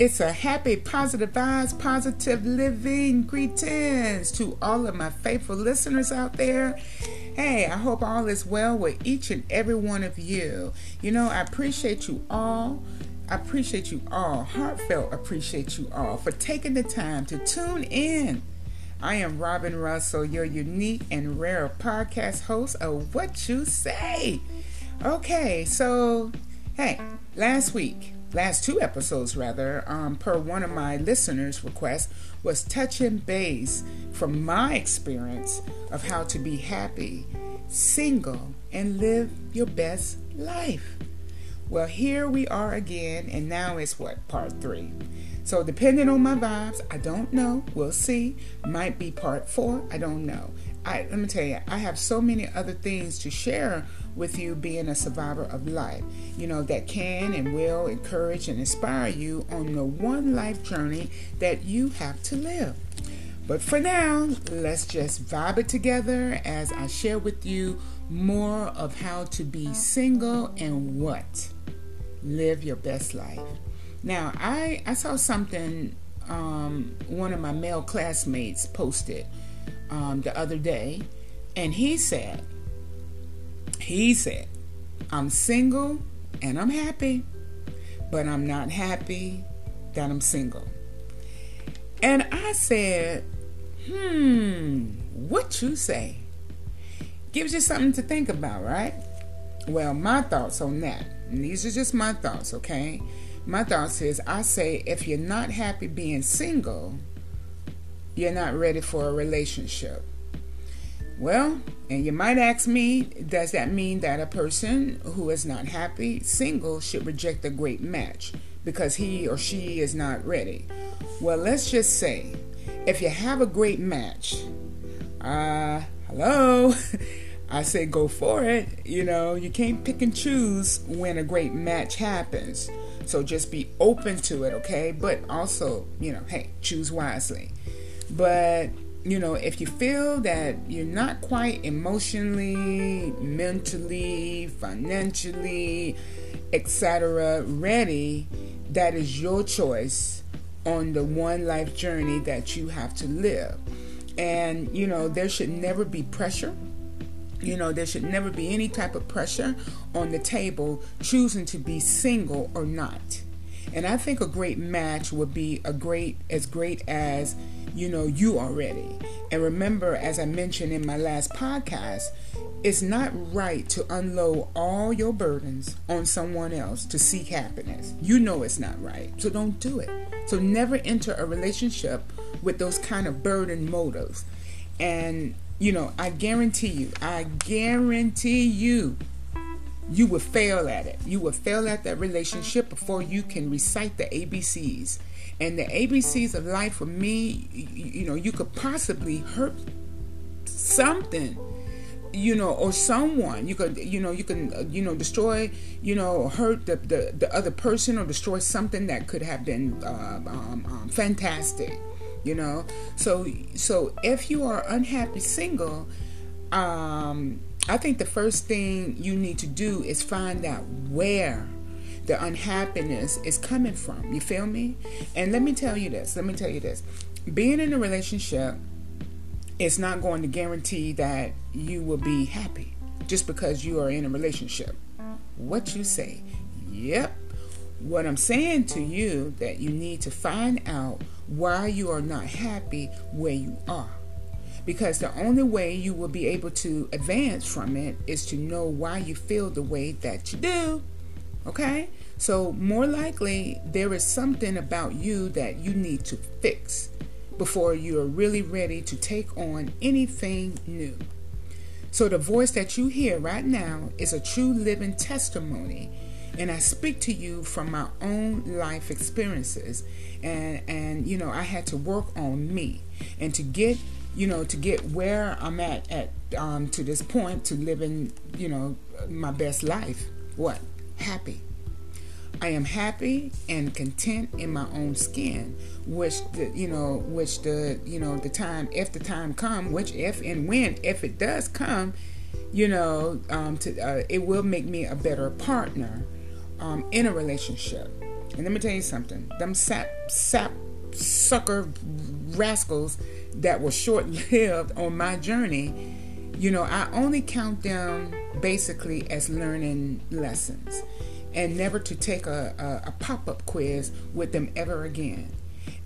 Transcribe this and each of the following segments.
It's a happy, positive vibes, positive living. Greetings to all of my faithful listeners out there. Hey, I hope all is well with each and every one of you. You know, I appreciate you all. I appreciate you all, heartfelt appreciate you all for taking the time to tune in. I am Robyn Russell, your unique and rare podcast host of What You Say. Okay, so hey, last week last two episodes rather um, per one of my listeners requests was touching base from my experience of how to be happy single and live your best life. Well here we are again and now it's what part three. So depending on my vibes i don't know. We'll see. Might be part four. I don't know. I, let me tell you, I have so many other things to share with you being a survivor of life, you know, that can and will encourage and inspire you on the one life journey that you have to live. But for now, let's just vibe it together as I share with you more of how to be single and what? Live your best life. Now, I, I saw something um, one of my male classmates posted um, the other day, and he said, he said, I'm single and I'm happy, but I'm not happy that I'm single. And I said, hmm, what you say? Gives you something to think about, right? Well, my thoughts on that, these are just my thoughts, okay? My thoughts is I say if you're not happy being single, you're not ready for a relationship. Well, and you might ask me, does that mean that a person who is not happy, single, should reject a great match because he or she is not ready? Well, let's just say if you have a great match, uh, hello, I say go for it. You know, you can't pick and choose when a great match happens. So just be open to it, okay? But also, you know, hey, choose wisely. But you know, if you feel that you're not quite emotionally, mentally, financially, etc., ready, that is your choice on the one life journey that you have to live. And, you know, there should never be pressure. You know, there should never be any type of pressure on the table choosing to be single or not. And I think a great match would be a great as great as you know you already. And remember, as I mentioned in my last podcast, it's not right to unload all your burdens on someone else to seek happiness. You know it's not right. So don't do it. So never enter a relationship with those kind of burden motives. And, you know, I guarantee you, I guarantee you, you will fail at it. You will fail at that relationship before you can recite the ABCs and the ABCs of life for me, you know, you could possibly hurt something you know or someone. You could you know you can uh, you know destroy you know hurt the, the the other person or destroy something that could have been uh, um, um, fantastic you know. So so if you are unhappy single um i think the first thing you need to do is find out where the unhappiness is coming from. You feel me? And let me tell you this. Let me tell you this. Being in a relationship is not going to guarantee that you will be happy just because you are in a relationship. What you say? Yep. What I'm saying to you that you need to find out why you are not happy where you are. Because the only way you will be able to advance from it is to know why you feel the way that you do. Okay? So, more likely, there is something about you that you need to fix before you are really ready to take on anything new. So, the voice that you hear right now is a true living testimony. And I speak to you from my own life experiences. And, and you know, I had to work on me. And to get you know, to get where I'm at at um, to this point to living, you know, my best life. What? Happy. I am happy and content in my own skin, which the you know, which the you know the time if the time come, which if and when if it does come, you know, um, to uh, it will make me a better partner um, in a relationship. And let me tell you something. Them sap sap sucker rascals that were short lived on my journey, you know, I only count them basically as learning lessons and never to take a, a, a pop up quiz with them ever again.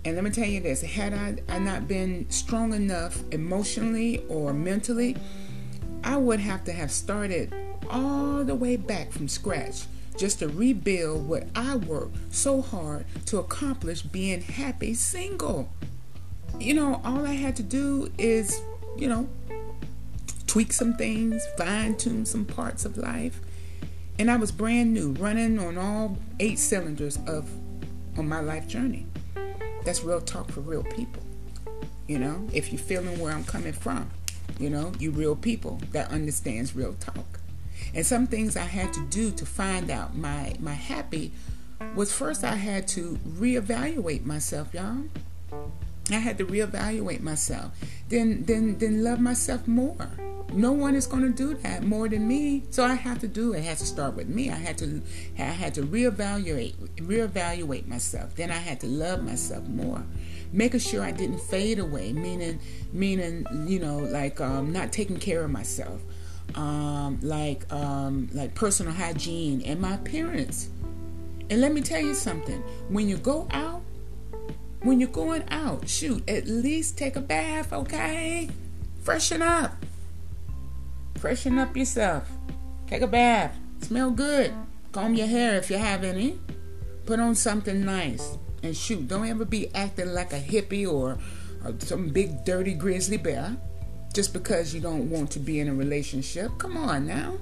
And let me tell you this had I, I not been strong enough emotionally or mentally, I would have to have started all the way back from scratch just to rebuild what I worked so hard to accomplish being happy single. You know, all I had to do is, you know, tweak some things, fine tune some parts of life. And I was brand new, running on all eight cylinders of on my life journey. That's real talk for real people. You know, if you're feeling where I'm coming from, you know, you real people that understands real talk. And some things I had to do to find out my my happy was first I had to reevaluate myself, y'all. I had to reevaluate myself. Then then then love myself more. No one is going to do that more than me. So I have to do it. It has to start with me. I had to I had to reevaluate reevaluate myself. Then I had to love myself more. Making sure I didn't fade away, meaning meaning, you know, like um, not taking care of myself um, like um, like personal hygiene and my appearance. And let me tell you something: when you go out, when you're going out, shoot, at least take a bath, okay? Freshen up, freshen up yourself. Take a bath, smell good. Comb your hair if you have any. Put on something nice, and shoot, don't ever be acting like a hippie or, or some big dirty grizzly bear just because you don't want to be in a relationship. Come on now.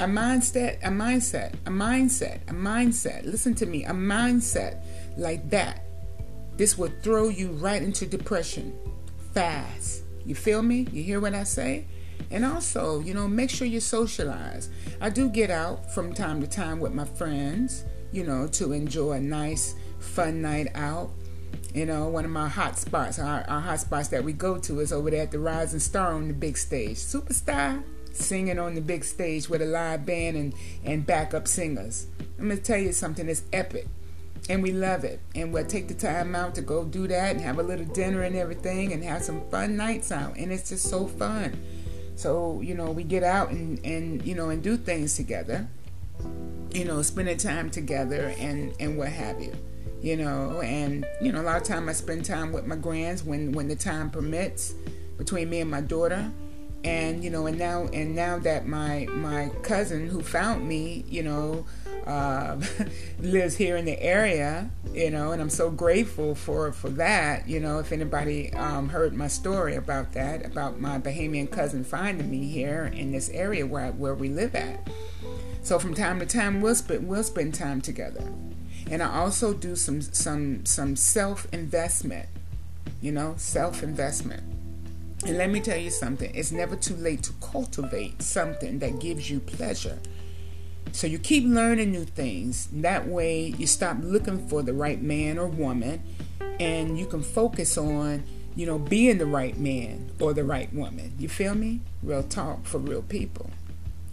A mindset, a mindset, a mindset, a mindset. Listen to me. A mindset like that. This will throw you right into depression fast. You feel me? You hear what I say? And also, you know, make sure you socialize. I do get out from time to time with my friends, you know, to enjoy a nice, fun night out. You know, one of my hot spots, our, our hot spots that we go to is over there at the Rising Star on the big stage. Superstar singing on the big stage with a live band and, and backup singers. I'm going to tell you something, it's epic. And we love it. And we'll take the time out to go do that and have a little dinner and everything and have some fun nights out. And it's just so fun. So, you know, we get out and, and you know, and do things together. You know, spending time together and, and what have you you know, and you know, a lot of time I spend time with my grands when when the time permits between me and my daughter. And you know, and now and now that my my cousin who found me, you know, uh, lives here in the area, you know, and I'm so grateful for for that. You know, if anybody um, heard my story about that, about my Bahamian cousin finding me here in this area where where we live at. So from time to time, we'll spend we'll spend time together and I also do some some some self investment. You know, self investment. And let me tell you something, it's never too late to cultivate something that gives you pleasure. So you keep learning new things. That way you stop looking for the right man or woman and you can focus on, you know, being the right man or the right woman. You feel me? Real talk for real people.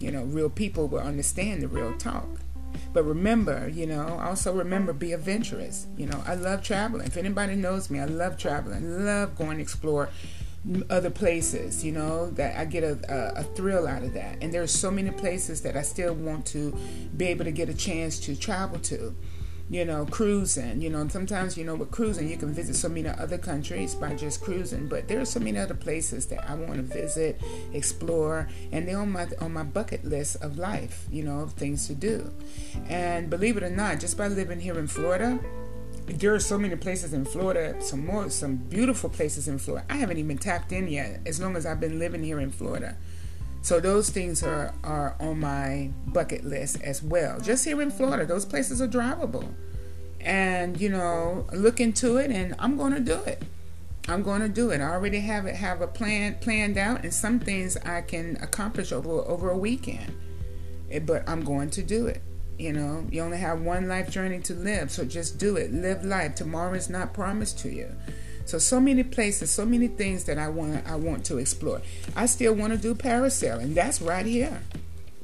You know, real people will understand the real talk. But remember, you know, also remember be adventurous. You know, I love traveling. If anybody knows me, I love traveling. love going to explore other places, you know, that I get a, a, a, thrill out of that. And there's so many places that I still want to be able to get a chance to travel to you know, cruising. You know, and sometimes, you know, with cruising, you can visit so many other countries by just cruising. But there are so many other places that I want to visit, explore, and they're on my on my bucket list of life. You know, of things to do. And believe it or not, just by living here in Florida, there are so many places in Florida, some more, some beautiful places in Florida. I haven't even tapped in yet, as long as I've been living here in Florida. So those things are, are on my bucket list as well. Just here in Florida, those places are drivable. And, you know, look into it and I'm going to do it. I'm going to do it. I already have it have a plan planned out and some things I can accomplish over over a weekend. Eh, but I'm going to do it. You know, you only have one life journey to live, so just do it. Live life. Tomorrow is not promised to you. So so many places, so many things that I want I want to explore. I still want to do parasailing. That's right here.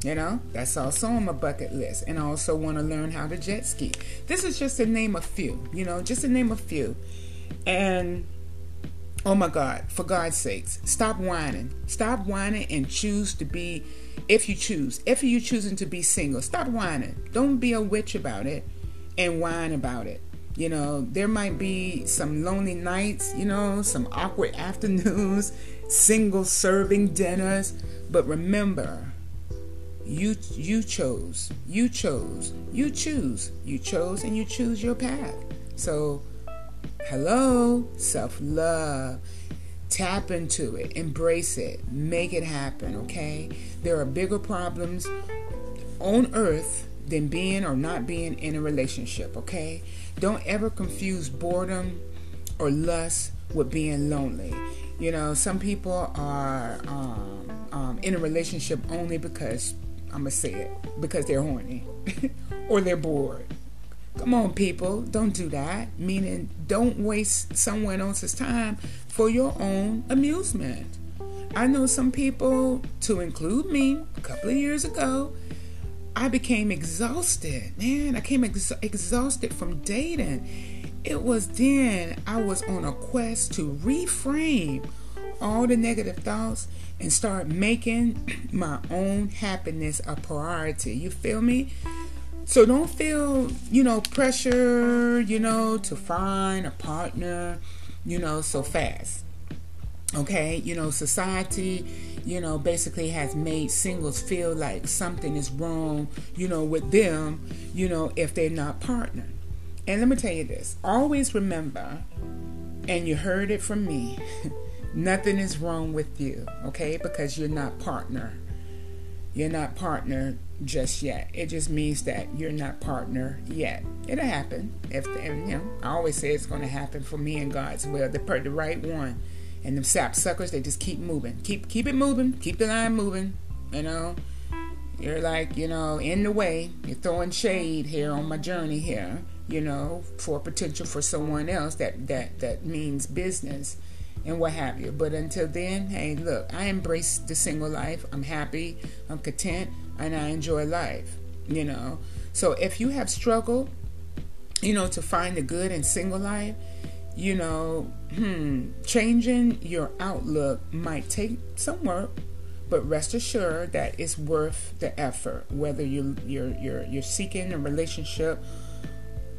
You know, that's also on my bucket list. And I also want to learn how to jet ski. This is just to name a few, you know, just to name a few. And oh my God, for God's sakes, stop whining. Stop whining and choose to be, if you choose, if you're choosing to be single, stop whining. Don't be a witch about it and whine about it. You know, there might be some lonely nights, you know, some awkward afternoons, single serving dinners, but remember, you you chose. You chose. You choose. You chose and you choose your path. So, hello, self-love. Tap into it, embrace it, make it happen, okay? There are bigger problems on earth than being or not being in a relationship, okay? Don't ever confuse boredom or lust with being lonely. You know, some people are um, um, in a relationship only because I'm gonna say it because they're horny or they're bored. Come on, people, don't do that. Meaning, don't waste someone else's time for your own amusement. I know some people, to include me, a couple of years ago, I became exhausted. Man, I came ex- exhausted from dating. It was then I was on a quest to reframe all the negative thoughts and start making my own happiness a priority. You feel me? So don't feel, you know, pressure, you know, to find a partner, you know, so fast. Okay, you know, society, you know, basically has made singles feel like something is wrong, you know, with them, you know, if they're not partnered. And let me tell you this always remember, and you heard it from me. Nothing is wrong with you, okay? Because you're not partner. You're not partner just yet. It just means that you're not partner yet. It'll happen. If and, you know, I always say it's going to happen for me and God's will. The the right one, and them sap suckers, they just keep moving. Keep keep it moving. Keep the line moving. You know, you're like you know in the way. You're throwing shade here on my journey here. You know, for potential for someone else that that that means business and what have you. But until then, hey, look, I embrace the single life. I'm happy, I'm content, and I enjoy life, you know. So if you have struggled, you know, to find the good in single life, you know, hmm, changing your outlook might take some work, but rest assured that it's worth the effort. Whether you you're you're you're seeking a relationship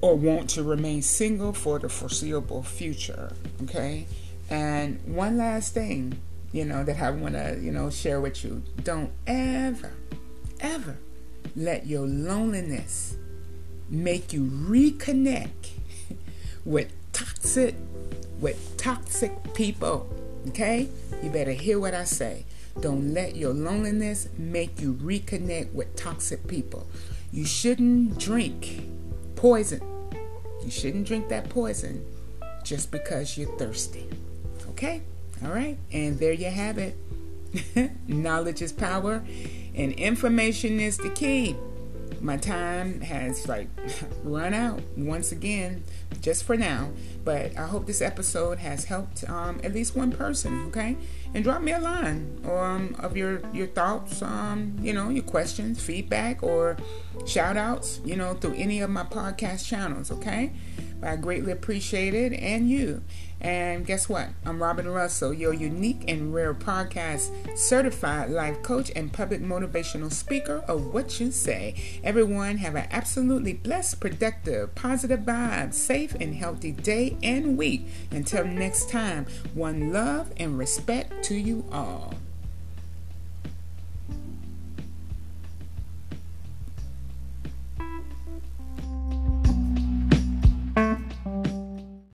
or want to remain single for the foreseeable future, okay? And one last thing, you know, that I want to, you know, share with you. Don't ever, ever let your loneliness make you reconnect with toxic with toxic people. Okay? You better hear what I say. Don't let your loneliness make you reconnect with toxic people. You shouldn't drink poison. You shouldn't drink that poison just because you're thirsty. Okay, all right, and there you have it. Knowledge is power, and information is the key. My time has like run out once again, just for now. But I hope this episode has helped um, at least one person. Okay, and drop me a line um, of your your thoughts, um, you know, your questions, feedback, or shout outs, you know, through any of my podcast channels. Okay, I greatly appreciate it, and you. And guess what? I'm Robyn Russell, your unique and rare podcast certified life coach and public motivational speaker of what you say. Everyone have an absolutely blessed, productive, positive vibe, safe and healthy day and week. Until next time, one love and respect to you all.